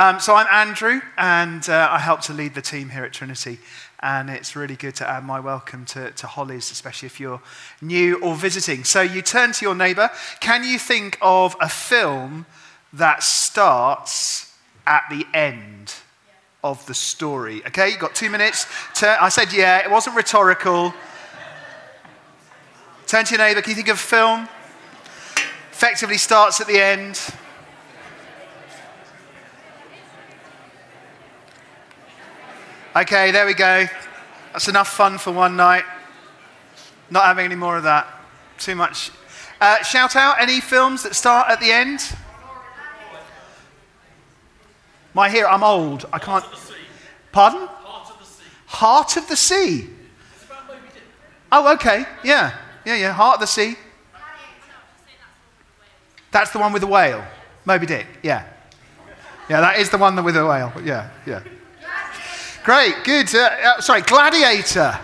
Um, so I'm Andrew, and uh, I help to lead the team here at Trinity. And it's really good to add my welcome to, to Holly's, especially if you're new or visiting. So you turn to your neighbour. Can you think of a film that starts at the end of the story? Okay, you've got two minutes. I said, yeah, it wasn't rhetorical. Turn to your neighbour. Can you think of a film? Effectively starts at the end. Okay, there we go. That's enough fun for one night. Not having any more of that. Too much. Uh, shout out any films that start at the end? My hero, I'm old. I can't. Pardon? Heart of the Sea. Heart of the Sea. Oh, okay. Yeah. Yeah, yeah. Heart of the Sea. That's the one with the whale. Moby Dick. Yeah. Yeah, that is the one with the whale. Yeah, yeah. Great, good. Uh, uh, sorry, Gladiator.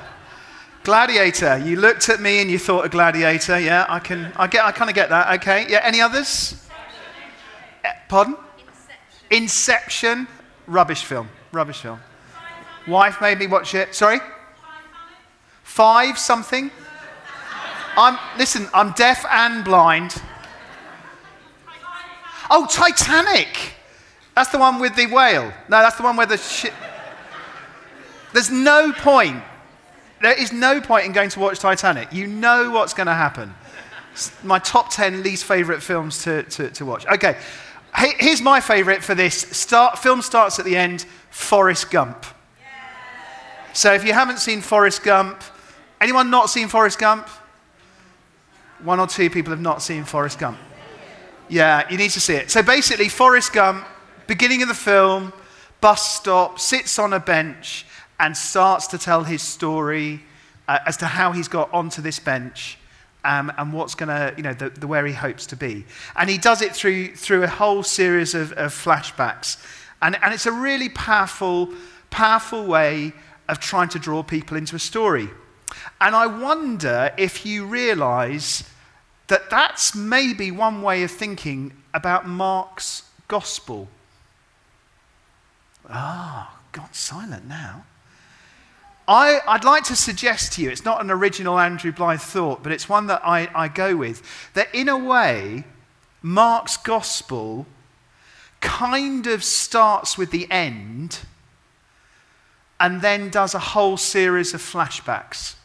Gladiator. You looked at me and you thought a gladiator. Yeah, I can. I get. I kind of get that. Okay. Yeah. Any others? Uh, pardon? Inception. Inception. Rubbish film. Rubbish film. Wife made me watch it. Sorry. Five something. I'm listen. I'm deaf and blind. Oh, Titanic. That's the one with the whale. No, that's the one where the ship. There's no point. There is no point in going to watch Titanic. You know what's going to happen. It's my top 10 least favorite films to, to, to watch. Okay, here's my favorite for this. Start, film starts at the end Forrest Gump. So if you haven't seen Forrest Gump, anyone not seen Forrest Gump? One or two people have not seen Forrest Gump. Yeah, you need to see it. So basically, Forrest Gump, beginning of the film, bus stop, sits on a bench, and starts to tell his story uh, as to how he's got onto this bench um, and what's going to, you know, the, the, where he hopes to be. And he does it through, through a whole series of, of flashbacks. And, and it's a really powerful, powerful way of trying to draw people into a story. And I wonder if you realize that that's maybe one way of thinking about Mark's gospel. Ah, oh, God's silent now. I, would like to suggest to you, it's not an original Andrew Blyth thought, but it's one that I, I go with, that in a way, Mark's gospel kind of starts with the end and then does a whole series of flashbacks.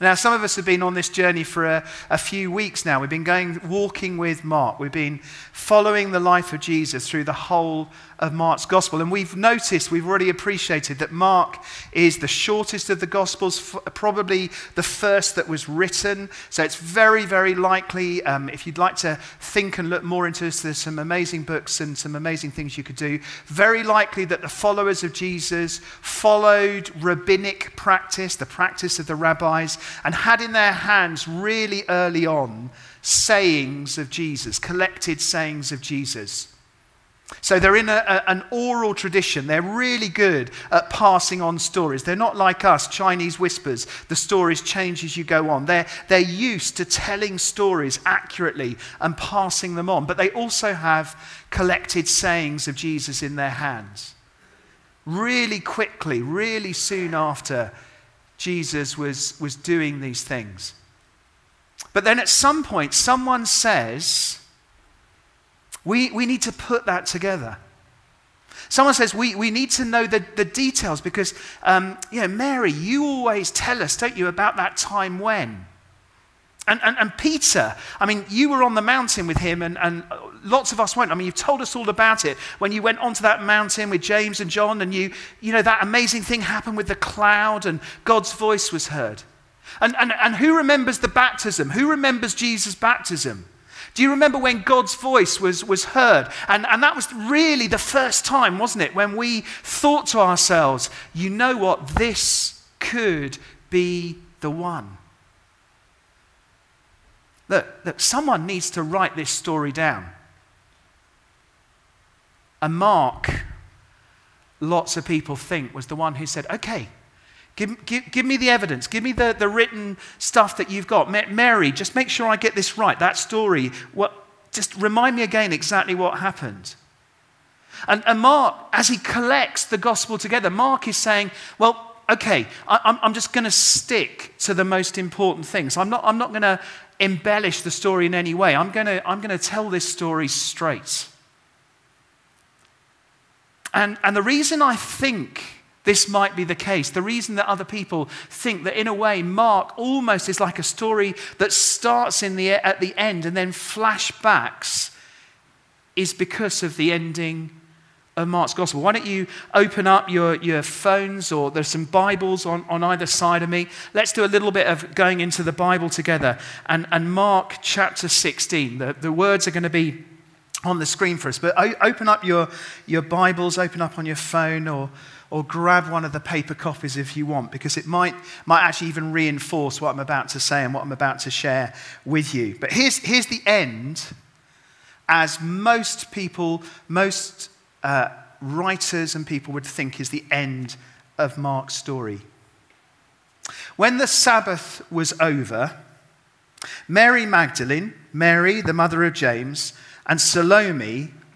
Now, some of us have been on this journey for a, a, few weeks now. We've been going, walking with Mark. We've been following the life of Jesus through the whole of Mark's gospel. And we've noticed, we've already appreciated that Mark is the shortest of the gospels, probably the first that was written. So it's very, very likely, um, if you'd like to think and look more into this, there's some amazing books and some amazing things you could do. Very likely that the followers of Jesus followed rabbinic practice, the practice of the rabbis, and had in their hands really early on sayings of Jesus, collected sayings of Jesus. So they're in a, a, an oral tradition. They're really good at passing on stories. They're not like us, Chinese whispers. The stories change as you go on. They're, they're used to telling stories accurately and passing them on. But they also have collected sayings of Jesus in their hands. Really quickly, really soon after Jesus was, was doing these things. But then at some point, someone says, we, we need to put that together. Someone says we, we need to know the, the details because, um, you know, Mary, you always tell us, don't you, about that time when. And, and, and Peter, I mean, you were on the mountain with him, and, and lots of us went. I mean, you've told us all about it. When you went onto that mountain with James and John, and you, you know, that amazing thing happened with the cloud, and God's voice was heard. And, and, and who remembers the baptism? Who remembers Jesus' baptism? Do you remember when God's voice was, was heard? And, and that was really the first time, wasn't it? When we thought to ourselves, you know what? This could be the one. Look, look, someone needs to write this story down. And Mark, lots of people think, was the one who said, okay, Give, give, give, me the evidence. Give me the, the written stuff that you've got. Mary, just make sure I get this right. That story. What, just remind me again exactly what happened. And, and Mark, as he collects the gospel together, Mark is saying, well, okay, I, am just going to stick to the most important things. I'm not, I'm not going to embellish the story in any way. I'm going to, I'm going to tell this story straight. And, and the reason I think this might be the case, the reason that other people think that in a way Mark almost is like a story that starts in the, at the end and then flashbacks is because of the ending of Mark's gospel. Why don't you open up your, your phones or there's some Bibles on, on either side of me? Let's do a little bit of going into the Bible together. And, and Mark chapter 16, the, the words are going to be on the screen for us. But open up your, your Bibles, open up on your phone or, or grab one of the paper copies if you want, because it might, might actually even reinforce what I'm about to say and what I'm about to share with you. But here's, here's the end, as most people, most uh, writers and people would think is the end of Mark's story. When the Sabbath was over, Mary Magdalene, Mary, the mother of James, and Salome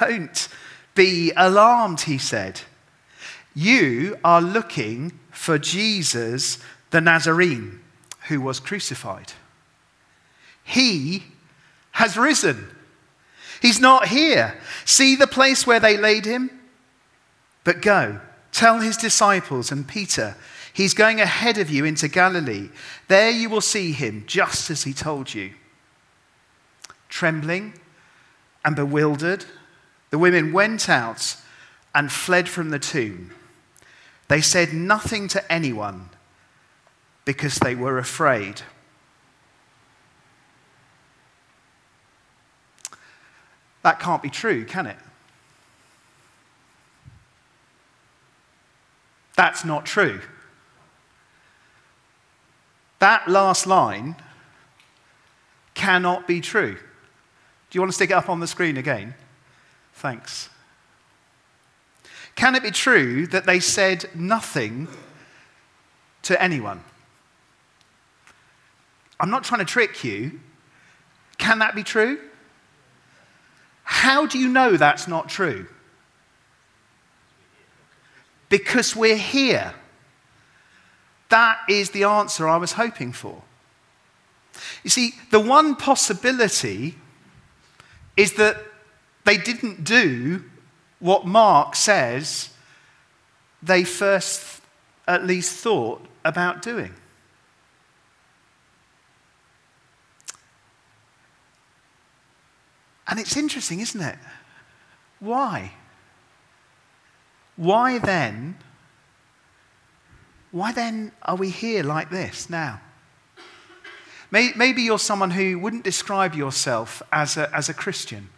Don't be alarmed, he said. You are looking for Jesus the Nazarene who was crucified. He has risen. He's not here. See the place where they laid him? But go, tell his disciples and Peter, he's going ahead of you into Galilee. There you will see him, just as he told you. Trembling and bewildered, the women went out and fled from the tomb. They said nothing to anyone because they were afraid. That can't be true, can it? That's not true. That last line cannot be true. Do you want to stick it up on the screen again? Thanks. Can it be true that they said nothing to anyone? I'm not trying to trick you. Can that be true? How do you know that's not true? Because we're here. That is the answer I was hoping for. You see, the one possibility is that they didn't do what Mark says they first at least thought about doing. And it's interesting, isn't it? Why? Why then? Why then are we here like this now? Maybe you're someone who wouldn't describe yourself as a, as a Christian.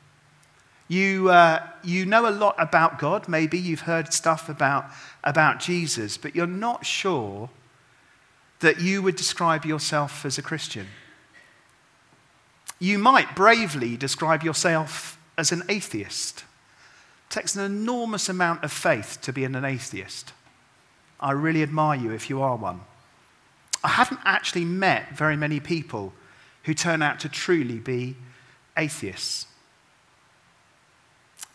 You, uh, you know a lot about God, maybe you've heard stuff about, about Jesus, but you're not sure that you would describe yourself as a Christian. You might bravely describe yourself as an atheist. It takes an enormous amount of faith to be an atheist. I really admire you if you are one. I haven't actually met very many people who turn out to truly be atheists.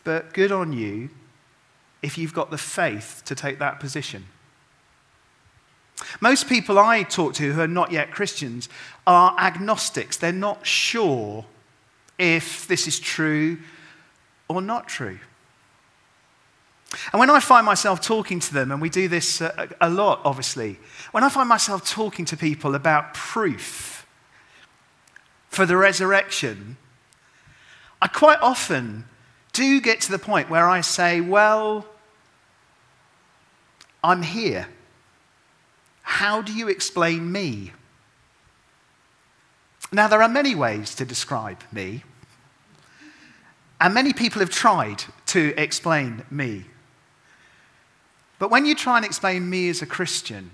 But good on you if you've got the faith to take that position. Most people I talk to who are not yet Christians are agnostics. They're not sure if this is true or not true. And when I find myself talking to them, and we do this a, a lot, obviously, when I find myself talking to people about proof for the resurrection, I quite often do get to the point where I say, Well, I'm here. How do you explain me? Now, there are many ways to describe me, and many people have tried to explain me. But when you try and explain me as a Christian,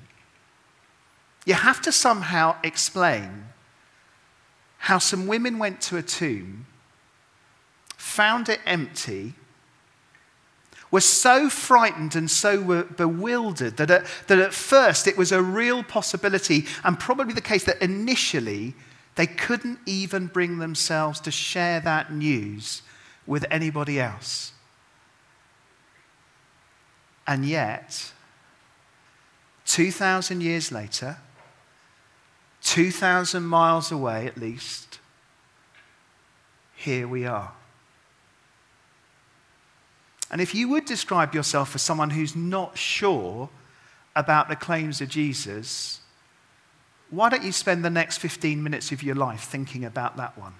you have to somehow explain how some women went to a tomb, found it empty, were so frightened and so bewildered that at, that at first it was a real possibility, and probably the case that initially they couldn't even bring themselves to share that news with anybody else. And yet, 2,000 years later, 2,000 miles away at least, here we are. And if you would describe yourself as someone who's not sure about the claims of Jesus, why don't you spend the next 15 minutes of your life thinking about that one?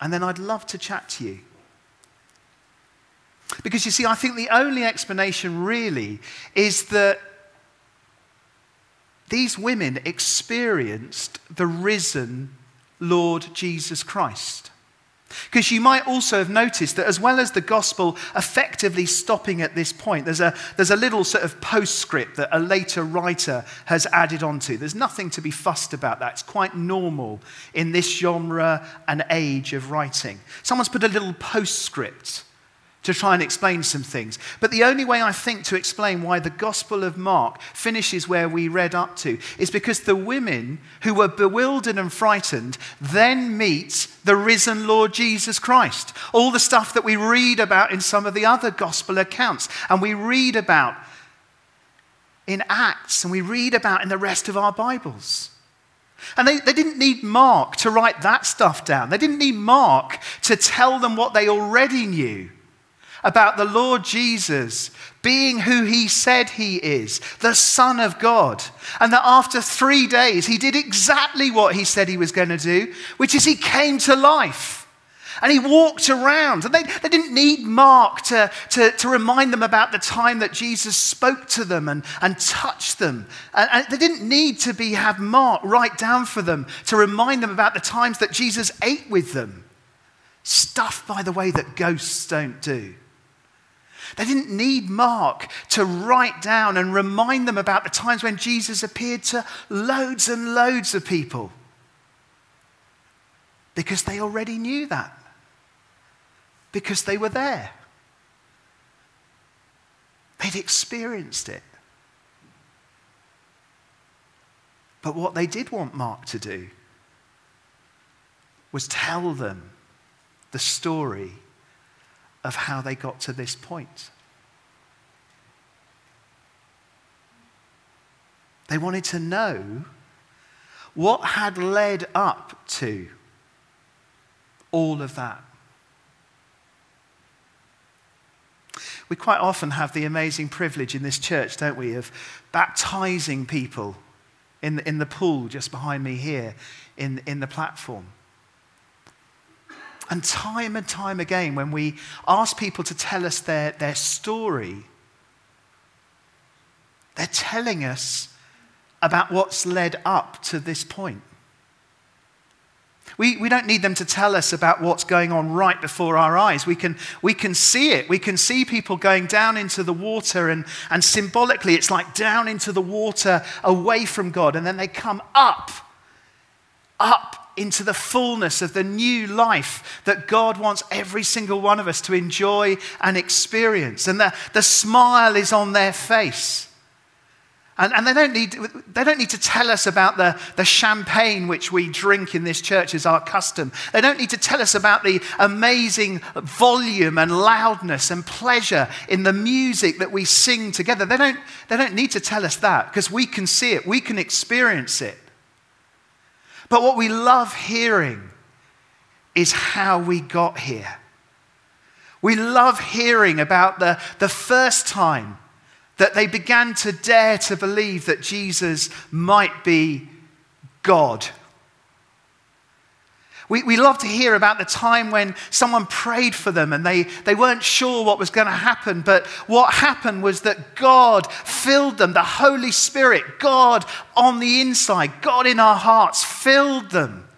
And then I'd love to chat to you. Because you see, I think the only explanation really is that these women experienced the risen Lord Jesus Christ. Because you might also have noticed that as well as the gospel effectively stopping at this point, there's a, there's a little sort of postscript that a later writer has added onto. There's nothing to be fussed about that. It's quite normal in this genre and age of writing. Someone's put a little postscript to try and explain some things. But the only way I think to explain why the Gospel of Mark finishes where we read up to is because the women who were bewildered and frightened then meet the risen Lord Jesus Christ. All the stuff that we read about in some of the other Gospel accounts and we read about in Acts and we read about in the rest of our Bibles. And they, they didn't need Mark to write that stuff down. They didn't need Mark to tell them what they already knew about the Lord Jesus being who he said he is, the Son of God. And that after three days, he did exactly what he said he was going to do, which is he came to life. And he walked around. And they, they didn't need Mark to, to, to remind them about the time that Jesus spoke to them and, and touched them. And, and they didn't need to be, have Mark write down for them to remind them about the times that Jesus ate with them. Stuff, by the way, that ghosts don't do. They didn't need Mark to write down and remind them about the times when Jesus appeared to loads and loads of people because they already knew that, because they were there. They'd experienced it. But what they did want Mark to do was tell them the story of how they got to this point. They wanted to know what had led up to all of that. We quite often have the amazing privilege in this church, don't we, of baptizing people in the, in the pool just behind me here in, in the platform. And time and time again, when we ask people to tell us their, their story, they're telling us about what's led up to this point. We, we don't need them to tell us about what's going on right before our eyes. We can, we can see it. We can see people going down into the water, and, and symbolically, it's like down into the water away from God, and then they come up, up into the fullness of the new life that God wants every single one of us to enjoy and experience. And the, the smile is on their face. And, and, they, don't need, they don't need to tell us about the, the champagne which we drink in this church as our custom. They don't need to tell us about the amazing volume and loudness and pleasure in the music that we sing together. They don't, they don't need to tell us that because we can see it, we can experience it. But what we love hearing is how we got here. We love hearing about the, the first time that they began to dare to believe that Jesus might be God we, we love to hear about the time when someone prayed for them and they, they weren't sure what was going to happen, but what happened was that God filled them, the Holy Spirit, God on the inside, God in our hearts, filled them.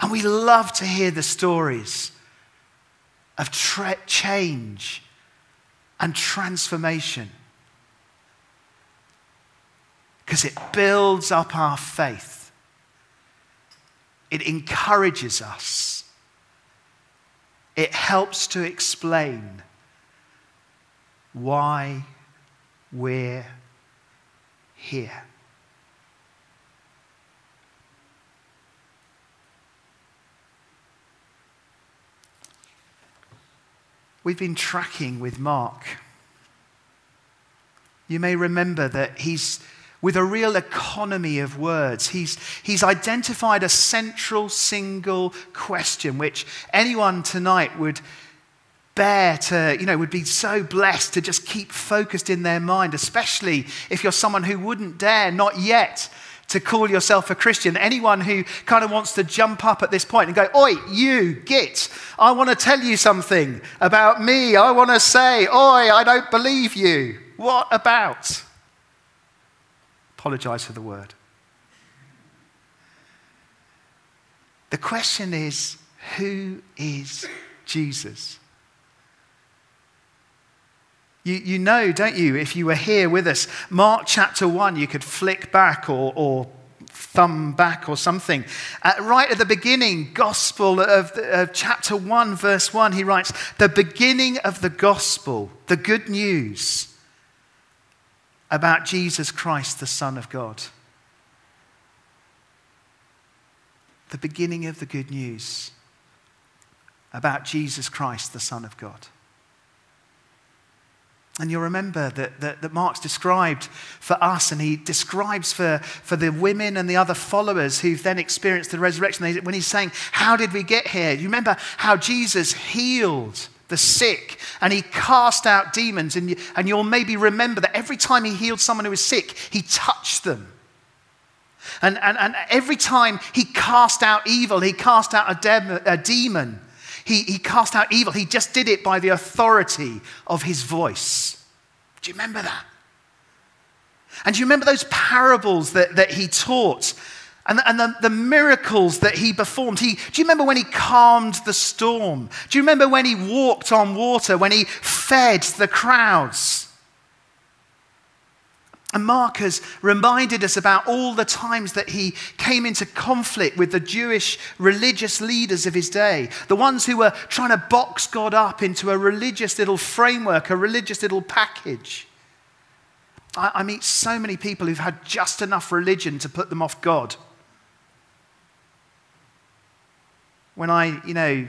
And we love to hear the stories of tra- change and transformation. Because it builds up our faith, it encourages us, it helps to explain why we're here. We've been tracking with Mark. You may remember that he's with a real economy of words. He's, he's identified a central single question which anyone tonight would bear to, you know, would be so blessed to just keep focused in their mind, especially if you're someone who wouldn't dare, not yet, to call yourself a Christian. Anyone who kind of wants to jump up at this point and go, Oi, you, git, I want to tell you something about me. I want to say, Oi, I don't believe you. What about? Apologize for the word. The question is, who is Jesus? You, you know, don't you, if you were here with us, Mark chapter 1, you could flick back or, or thumb back or something. Uh, right at the beginning, Gospel of, of chapter 1, verse 1, he writes, The beginning of the gospel, the good news about Jesus Christ, the Son of God. The beginning of the good news about Jesus Christ, the Son of God. And you'll remember that, that, that, Mark's described for us, and he describes for, for the women and the other followers who've then experienced the resurrection. When he's saying, How did we get here? You remember how Jesus healed the sick and he cast out demons. And, you, and you'll maybe remember that every time he healed someone who was sick, he touched them. And, and, and every time he cast out evil, he cast out a, de- a demon he, he cast out evil. He just did it by the authority of his voice. Do you remember that? And do you remember those parables that, that he taught and, the, and the, the, miracles that he performed. He, do you remember when he calmed the storm? Do you remember when he walked on water, when he fed the crowds? And Mark has reminded us about all the times that he came into conflict with the Jewish religious leaders of his day, the ones who were trying to box God up into a religious little framework, a religious little package. I, I meet so many people who've had just enough religion to put them off God. When I, you know,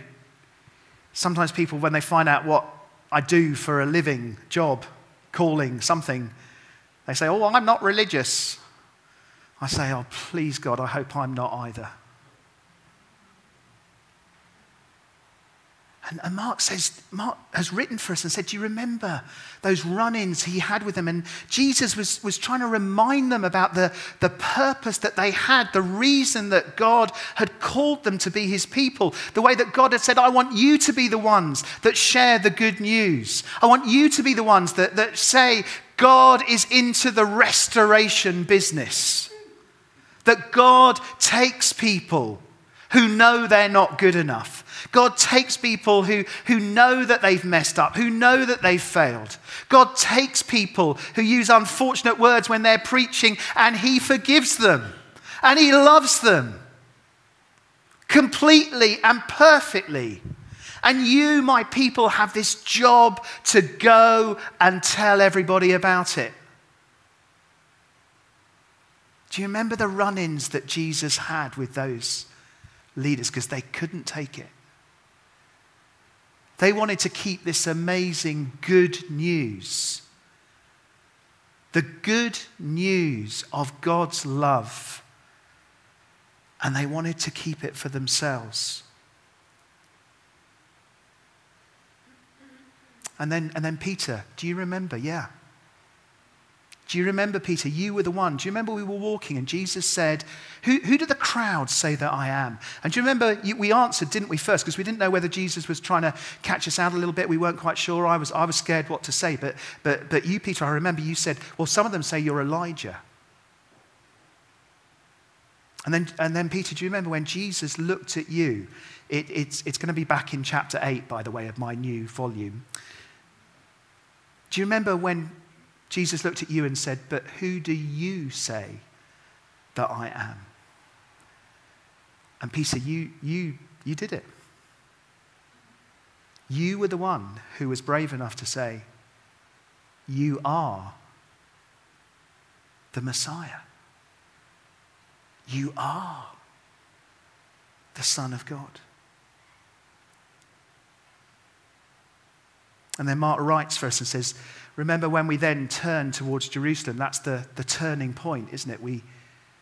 sometimes people, when they find out what I do for a living, job, calling, something, they say, Oh, I'm not religious. I say, Oh, please, God, I hope I'm not either. And, and Mark says, Mark has written for us and said, Do you remember those run ins he had with them? And Jesus was, was trying to remind them about the, the purpose that they had, the reason that God had called them to be his people, the way that God had said, I want you to be the ones that share the good news. I want you to be the ones that, that say, God is into the restoration business. That God takes people who know they're not good enough. God takes people who, who know that they've messed up, who know that they've failed. God takes people who use unfortunate words when they're preaching, and He forgives them and He loves them completely and perfectly. And you, my people, have this job to go and tell everybody about it. Do you remember the run ins that Jesus had with those leaders? Because they couldn't take it. They wanted to keep this amazing good news. The good news of God's love. And they wanted to keep it for themselves. And then, and then Peter, do you remember? Yeah. Do you remember, Peter? You were the one. Do you remember we were walking and Jesus said, Who, who do the crowd say that I am? And do you remember we answered, didn't we, first? Because we didn't know whether Jesus was trying to catch us out a little bit. We weren't quite sure. I was, I was scared what to say. But, but, but you, Peter, I remember you said, Well, some of them say you're Elijah. And then, and then, Peter, do you remember when Jesus looked at you? It, it's, it's going to be back in chapter 8, by the way, of my new volume. Do you remember when Jesus looked at you and said, But who do you say that I am? And Peter, you, you, you did it. You were the one who was brave enough to say, You are the Messiah. You are the Son of God. And then Mark writes for us and says, Remember when we then turn towards Jerusalem? That's the, the turning point, isn't it? We,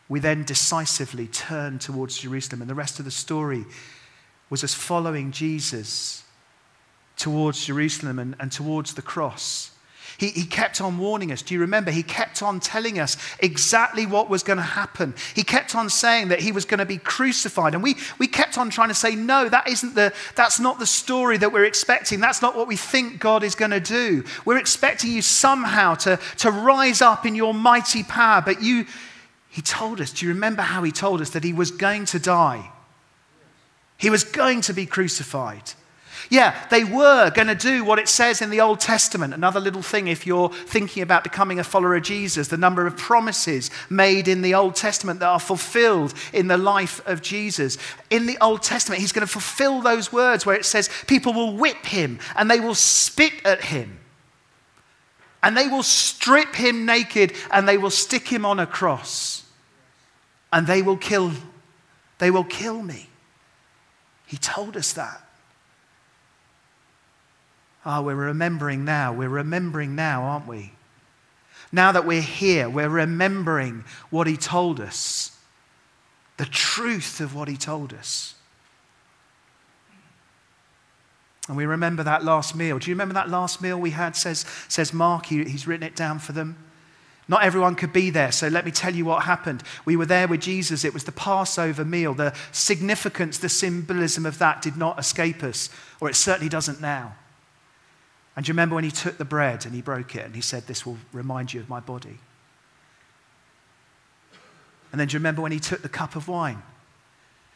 we then decisively turn towards Jerusalem. And the rest of the story was us following Jesus towards Jerusalem and, and towards the cross. He, he kept on warning us. Do you remember? He kept on telling us exactly what was going to happen. He kept on saying that he was going to be crucified. And we, we kept on trying to say, no, that isn't the, that's not the story that we're expecting. That's not what we think God is going to do. We're expecting you somehow to, to rise up in your mighty power. But you, he told us, do you remember how he told us that he was going to die? He was going to be crucified. Yeah, they were going to do what it says in the Old Testament. Another little thing if you're thinking about becoming a follower of Jesus, the number of promises made in the Old Testament that are fulfilled in the life of Jesus. In the Old Testament, he's going to fulfill those words where it says people will whip him and they will spit at him. And they will strip him naked and they will stick him on a cross. And they will kill they will kill me. He told us that. Ah, oh, we're remembering now. We're remembering now, aren't we? Now that we're here, we're remembering what he told us, the truth of what he told us. And we remember that last meal. Do you remember that last meal we had? Says, says Mark, he, he's written it down for them. Not everyone could be there, so let me tell you what happened. We were there with Jesus. It was the Passover meal. The significance, the symbolism of that did not escape us, or it certainly doesn't now. And do you remember when he took the bread and he broke it and he said, This will remind you of my body? And then do you remember when he took the cup of wine?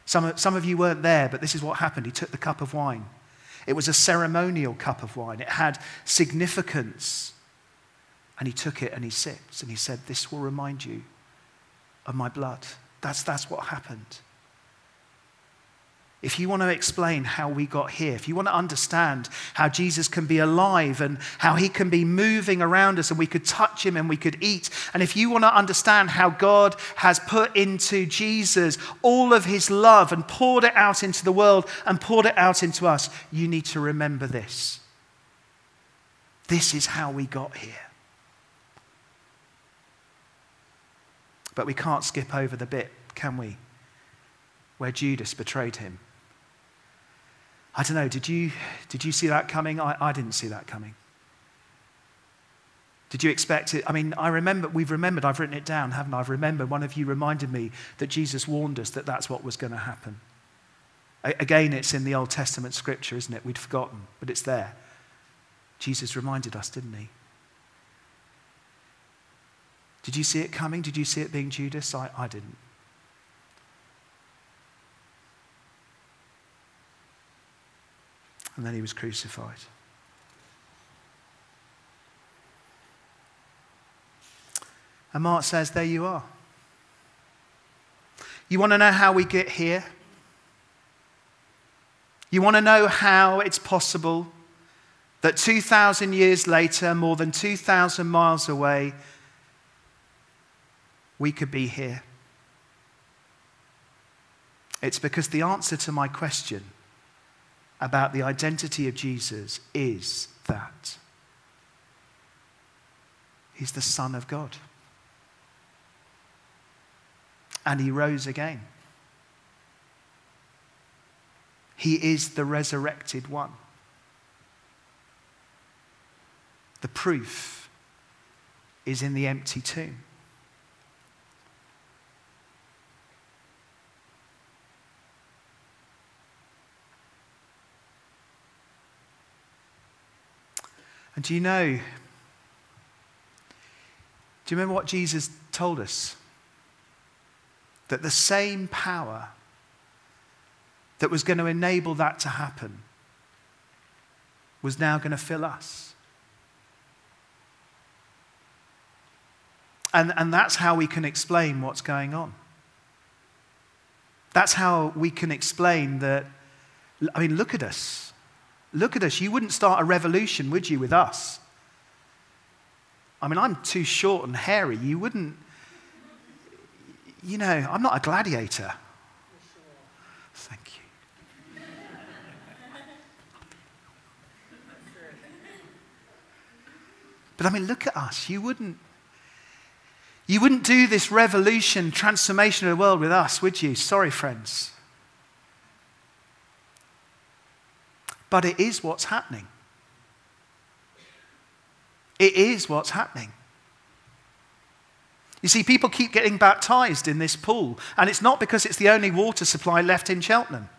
Some, some of you weren't there, but this is what happened. He took the cup of wine. It was a ceremonial cup of wine, it had significance. And he took it and he sipped and he said, This will remind you of my blood. That's, that's what happened. If you want to explain how we got here, if you want to understand how Jesus can be alive and how he can be moving around us and we could touch him and we could eat, and if you want to understand how God has put into Jesus all of his love and poured it out into the world and poured it out into us, you need to remember this. This is how we got here. But we can't skip over the bit, can we? Where Judas betrayed him. I don't know, did you, did you see that coming? I, I didn't see that coming. Did you expect it? I mean, I remember, we've remembered, I've written it down, haven't I? I've remembered, one of you reminded me that Jesus warned us that that's what was going to happen. Again, it's in the Old Testament scripture, isn't it? We'd forgotten, but it's there. Jesus reminded us, didn't he? Did you see it coming? Did you see it being Judas? I, I didn't. And then he was crucified. And Mark says, There you are. You want to know how we get here? You want to know how it's possible that 2,000 years later, more than 2,000 miles away, we could be here? It's because the answer to my question about the identity of Jesus is that he's the Son of God. And he rose again. He is the resurrected one. The proof is in the empty tomb. And do you know? Do you remember what Jesus told us? That the same power that was going to enable that to happen was now going to fill us. And, and that's how we can explain what's going on. That's how we can explain that. I mean, look at us. Look at us. You wouldn't start a revolution, would you, with us? I mean, I'm too short and hairy. You wouldn't, you know, I'm not a gladiator. Thank you. But I mean, look at us. You wouldn't, you wouldn't do this revolution, transformation of the world with us, would you? Sorry, friends. But it is what's happening. It is what's happening. You see, people keep getting baptized in this pool, and it's not because it's the only water supply left in Cheltenham.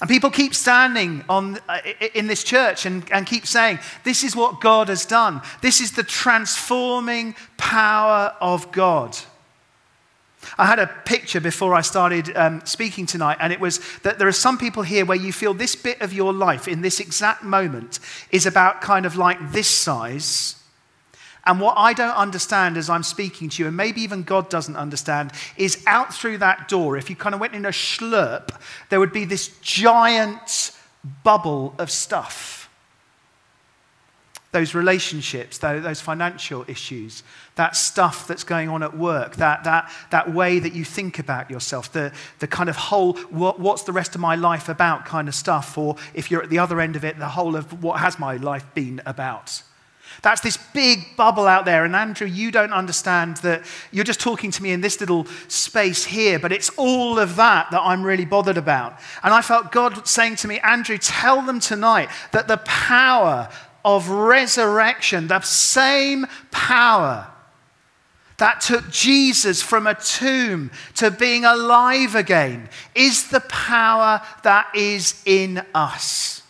And people keep standing on, uh, in this church and, and keep saying, This is what God has done. This is the transforming power of God. I had a picture before I started um, speaking tonight, and it was that there are some people here where you feel this bit of your life in this exact moment is about kind of like this size and what I don't understand as I'm speaking to you, and maybe even God doesn't understand, is out through that door, if you kind of went in a slurp, there would be this giant bubble of stuff. Those relationships, those financial issues, that stuff that's going on at work, that, that, that way that you think about yourself, the, the kind of whole, what, what's the rest of my life about kind of stuff, or if you're at the other end of it, the whole of what has my life been about. That's this big bubble out there. And Andrew, you don't understand that you're just talking to me in this little space here, but it's all of that that I'm really bothered about. And I felt God saying to me, Andrew, tell them tonight that the power of resurrection, the same power that took Jesus from a tomb to being alive again, is the power that is in us.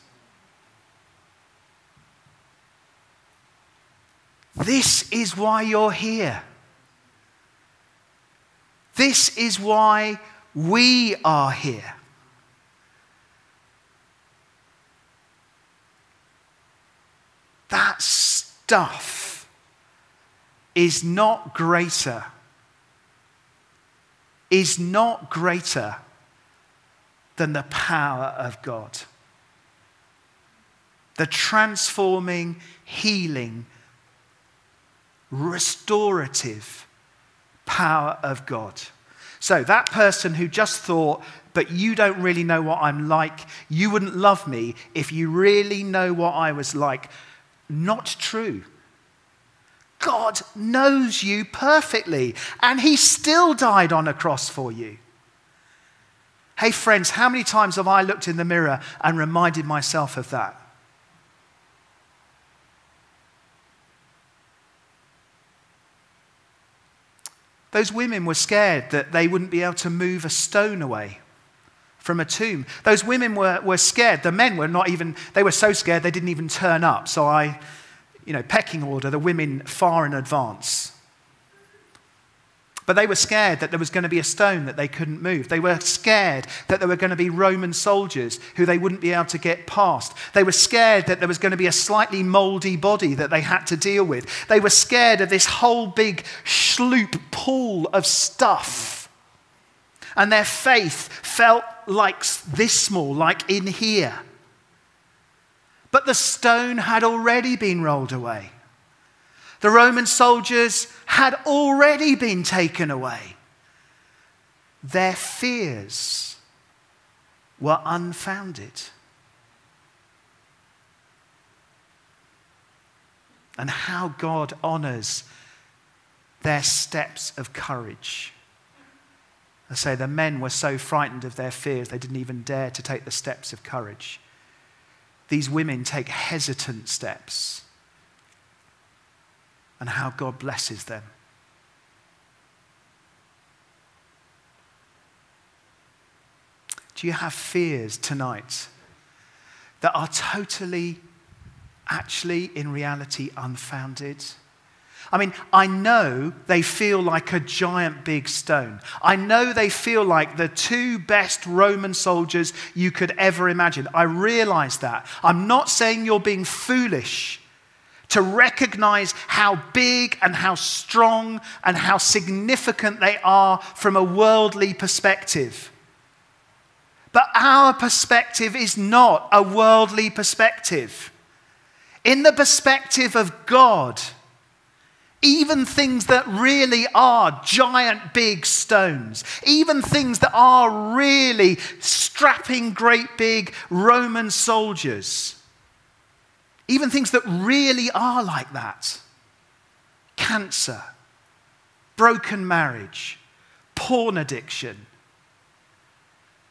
This is why you're here. This is why we are here. That stuff is not greater, is not greater than the power of God. The transforming, healing, restorative power of God. So, that person who just thought, but you don't really know what I'm like, you wouldn't love me if you really know what I was like, not true. God knows you perfectly, and He still died on a cross for you. Hey, friends, how many times have I looked in the mirror and reminded myself of that? Those women were scared that they wouldn't be able to move a stone away from a tomb. Those women were, were scared. The men were not even, they were so scared they didn't even turn up. So I, you know, pecking order the women far in advance. But they were scared that there was going to be a stone that they couldn't move. They were scared that there were going to be Roman soldiers who they wouldn't be able to get past. They were scared that there was going to be a slightly moldy body that they had to deal with. They were scared of this whole big sloop pool of stuff. And their faith felt like this small, like in here. But the stone had already been rolled away. The Roman soldiers had already been taken away. Their fears were unfounded. And how God honors their steps of courage. I say the men were so frightened of their fears, they didn't even dare to take the steps of courage. These women take hesitant steps and how God blesses them. Do you have fears tonight that are totally, actually, in reality, unfounded? I mean, I know they feel like a giant big stone. I know they feel like the two best Roman soldiers you could ever imagine. I realize that. I'm not saying you're being foolish to recognize how big and how strong and how significant they are from a worldly perspective. But our perspective is not a worldly perspective. In the perspective of God, even things that really are giant big stones, even things that are really strapping great big Roman soldiers, even things that really are like that cancer, broken marriage, porn addiction,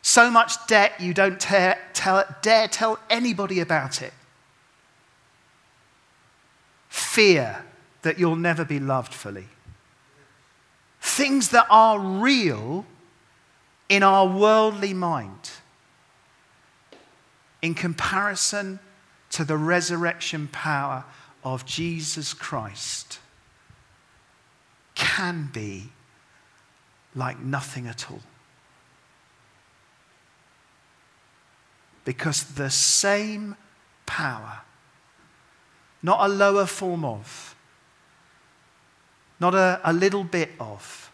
so much debt you don't tell, dare tell anybody about it. Fear that you'll never be loved fully. Things that are real in our worldly mind in comparison to the resurrection power of Jesus Christ can be like nothing at all. Because the same power, not a lower form of, not a, a little bit of.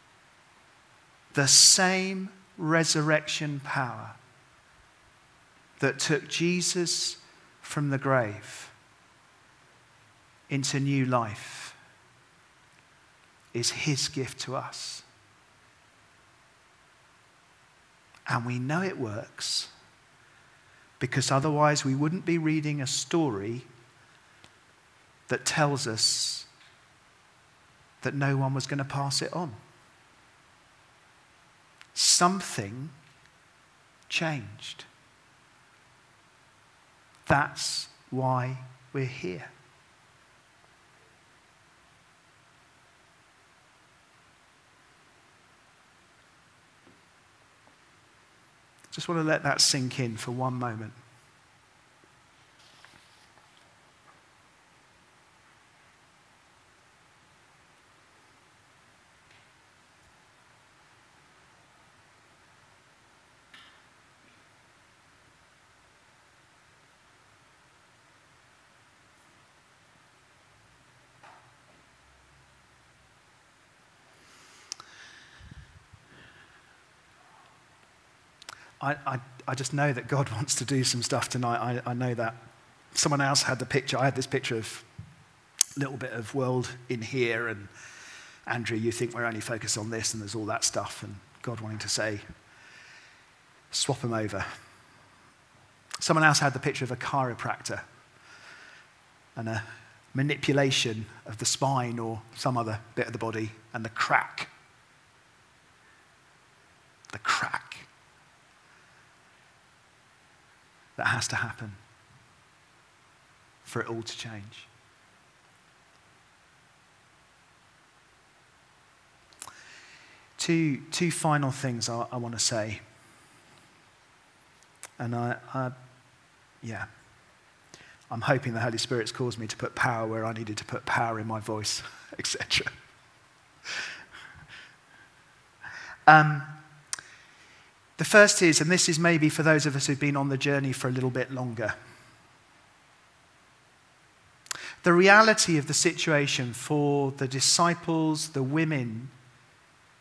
The same resurrection power that took Jesus from the grave into new life is his gift to us. And we know it works because otherwise we wouldn't be reading a story that tells us that no one was going to pass it on. Something changed. That's why we're here. Just want to let that sink in for one moment. I, I, I just know that God wants to do some stuff tonight. I, I know that. Someone else had the picture. I had this picture of a little bit of world in here, and Andrew, you think we're only focused on this, and there's all that stuff, and God wanting to say, swap them over. Someone else had the picture of a chiropractor and a manipulation of the spine or some other bit of the body and the crack. The crack. That has to happen for it all to change. Two, two final things I, I want to say. And I, I, yeah, I'm hoping the Holy Spirit's caused me to put power where I needed to put power in my voice, etc. Um, the first is, and this is maybe for those of us who've been on the journey for a little bit longer. The reality of the situation for the disciples, the women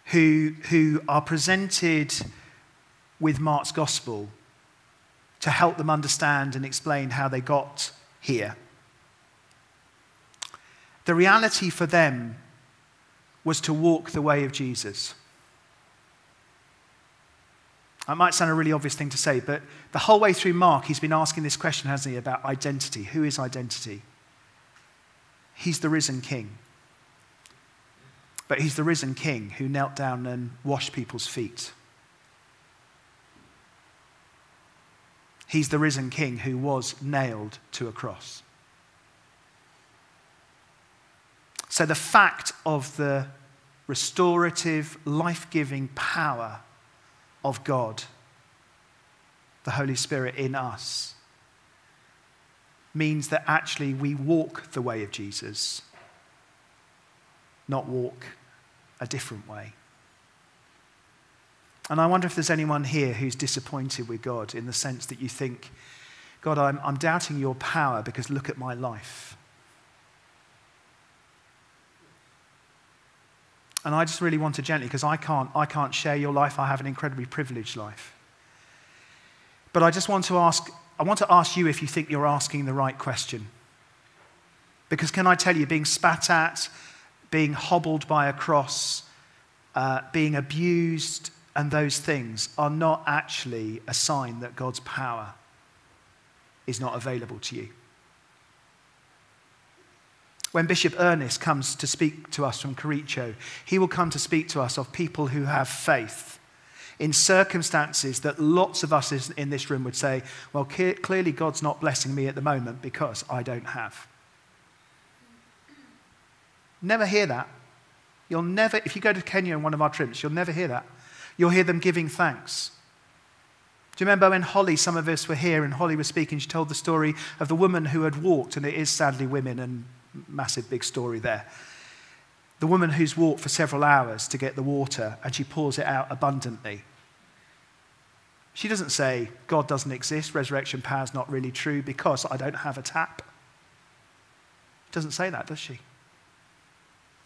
who, who are presented with Mark's gospel to help them understand and explain how they got here. The reality for them was to walk the way of Jesus. That might sound a really obvious thing to say, but the whole way through Mark, he's been asking this question, hasn't he, about identity. Who is identity? He's the risen king. But he's the risen king who knelt down and washed people's feet. He's the risen king who was nailed to a cross. So, the fact of the restorative, life giving power of God, the Holy Spirit in us, means that actually we walk the way of Jesus. not walk a different way. And I wonder if there's anyone here who's disappointed with God in the sense that you think, God, I'm, I'm doubting your power because look at my life. And I just really want to gently, because I can't, I can't share your life. I have an incredibly privileged life. But I just want to ask, I want to ask you if you think you're asking the right question. Because can I tell you, being spat at, being hobbled by a cross, uh, being abused, and those things are not actually a sign that God's power is not available to you. When Bishop Ernest comes to speak to us from Kericho, he will come to speak to us of people who have faith in circumstances that lots of us in this room would say, well, clearly God's not blessing me at the moment because I don't have. Never hear that. You'll never, if you go to Kenya on one of our trips, you'll never hear that. You'll hear them giving thanks. Do you remember when Holly, some of us were here, and Holly was speaking? She told the story of the woman who had walked, and it is sadly women, and massive big story there. The woman who's walked for several hours to get the water, and she pours it out abundantly. She doesn't say, God doesn't exist, resurrection power is not really true because I don't have a tap. Doesn't say that, does she?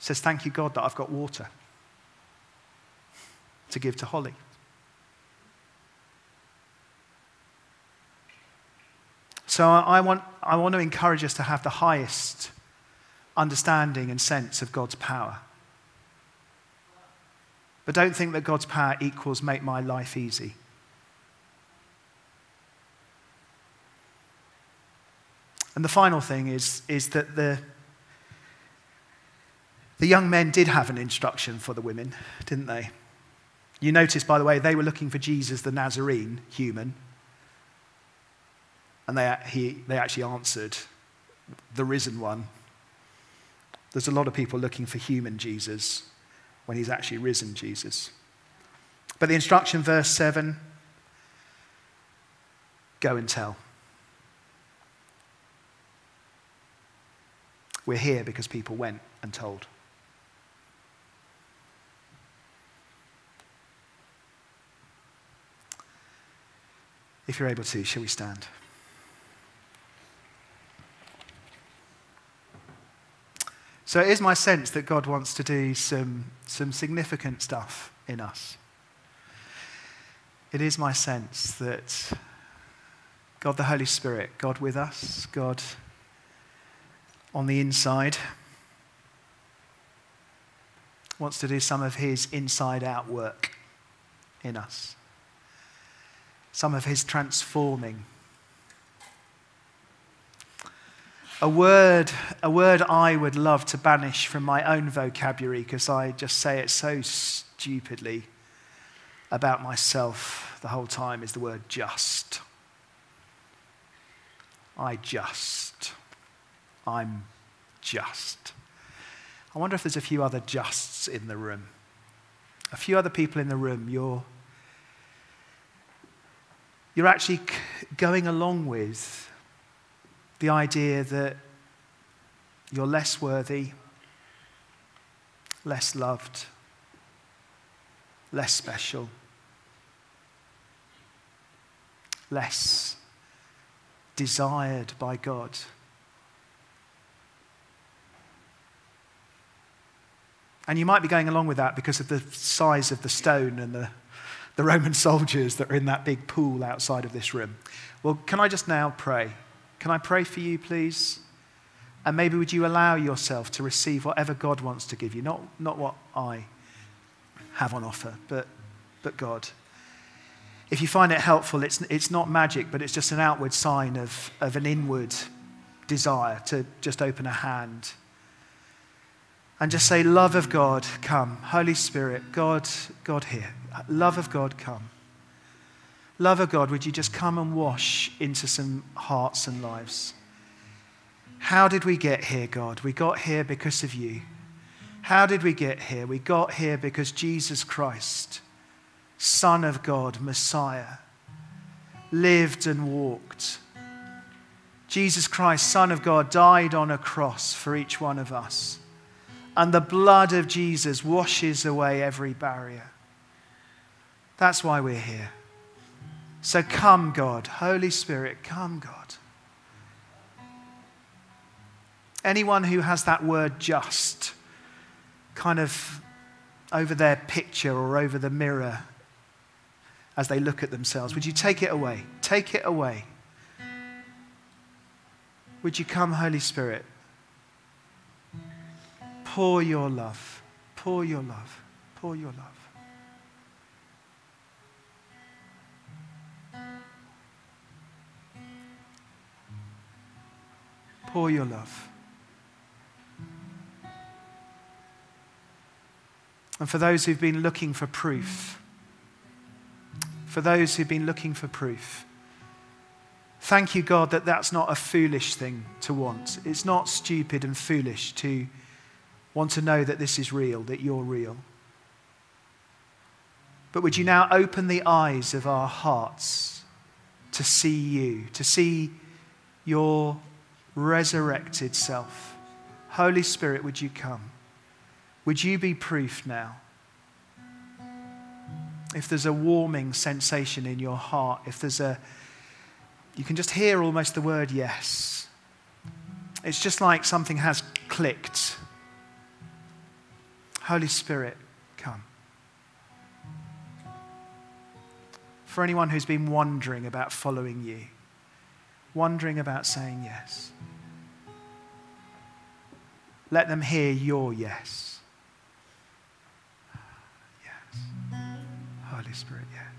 Says, Thank you, God, that I've got water to give to Holly. So I want, I want to encourage us to have the highest understanding and sense of God's power. But don't think that God's power equals make my life easy. And the final thing is, is that the, the young men did have an instruction for the women, didn't they? You notice, by the way, they were looking for Jesus the Nazarene, human. And they, he, they actually answered, the risen one. There's a lot of people looking for human Jesus when he's actually risen Jesus. But the instruction, verse 7 go and tell. We're here because people went and told. If you're able to, shall we stand? So it is my sense that God wants to do some, some significant stuff in us. It is my sense that God the Holy Spirit, God with us, God on the inside, wants to do some of his inside out work in us some of his transforming. A word, a word I would love to banish from my own vocabulary because I just say it so stupidly about myself the whole time is the word just. I just. I'm just. I wonder if there's a few other justs in the room. A few other people in the room, you're you're actually going along with the idea that you're less worthy, less loved, less special, less desired by God. And you might be going along with that because of the size of the stone and the the Roman soldiers that are in that big pool outside of this room. Well, can I just now pray? Can I pray for you, please? And maybe would you allow yourself to receive whatever God wants to give you? Not, not what I have on offer, but, but God. If you find it helpful, it's, it's not magic, but it's just an outward sign of, of an inward desire to just open a hand and just say, Love of God, come. Holy Spirit, God, God here. Love of God, come. Love of God, would you just come and wash into some hearts and lives? How did we get here, God? We got here because of you. How did we get here? We got here because Jesus Christ, Son of God, Messiah, lived and walked. Jesus Christ, Son of God, died on a cross for each one of us And the blood of Jesus washes away every barrier. That's why we're here. So come, God. Holy Spirit, come, God. Anyone who has that word just kind of over their picture or over the mirror as they look at themselves, would you take it away? Take it away. Would you come, Holy Spirit? Pour your love, pour your love, pour your love. Pour your love. And for those who've been looking for proof, for those who've been looking for proof, thank you, God, that that's not a foolish thing to want. It's not stupid and foolish to want to know that this is real, that you're real. But would you now open the eyes of our hearts to see you, to see your resurrected self? Holy Spirit, would you come? Would you be proof now? If there's a warming sensation in your heart, if there's a, you can just hear almost the word yes. It's just like something has clicked. Holy Spirit, come. For anyone who's been wondering about following you, wondering about saying yes, let them hear your yes. Ah, yes. Holy Spirit, yes.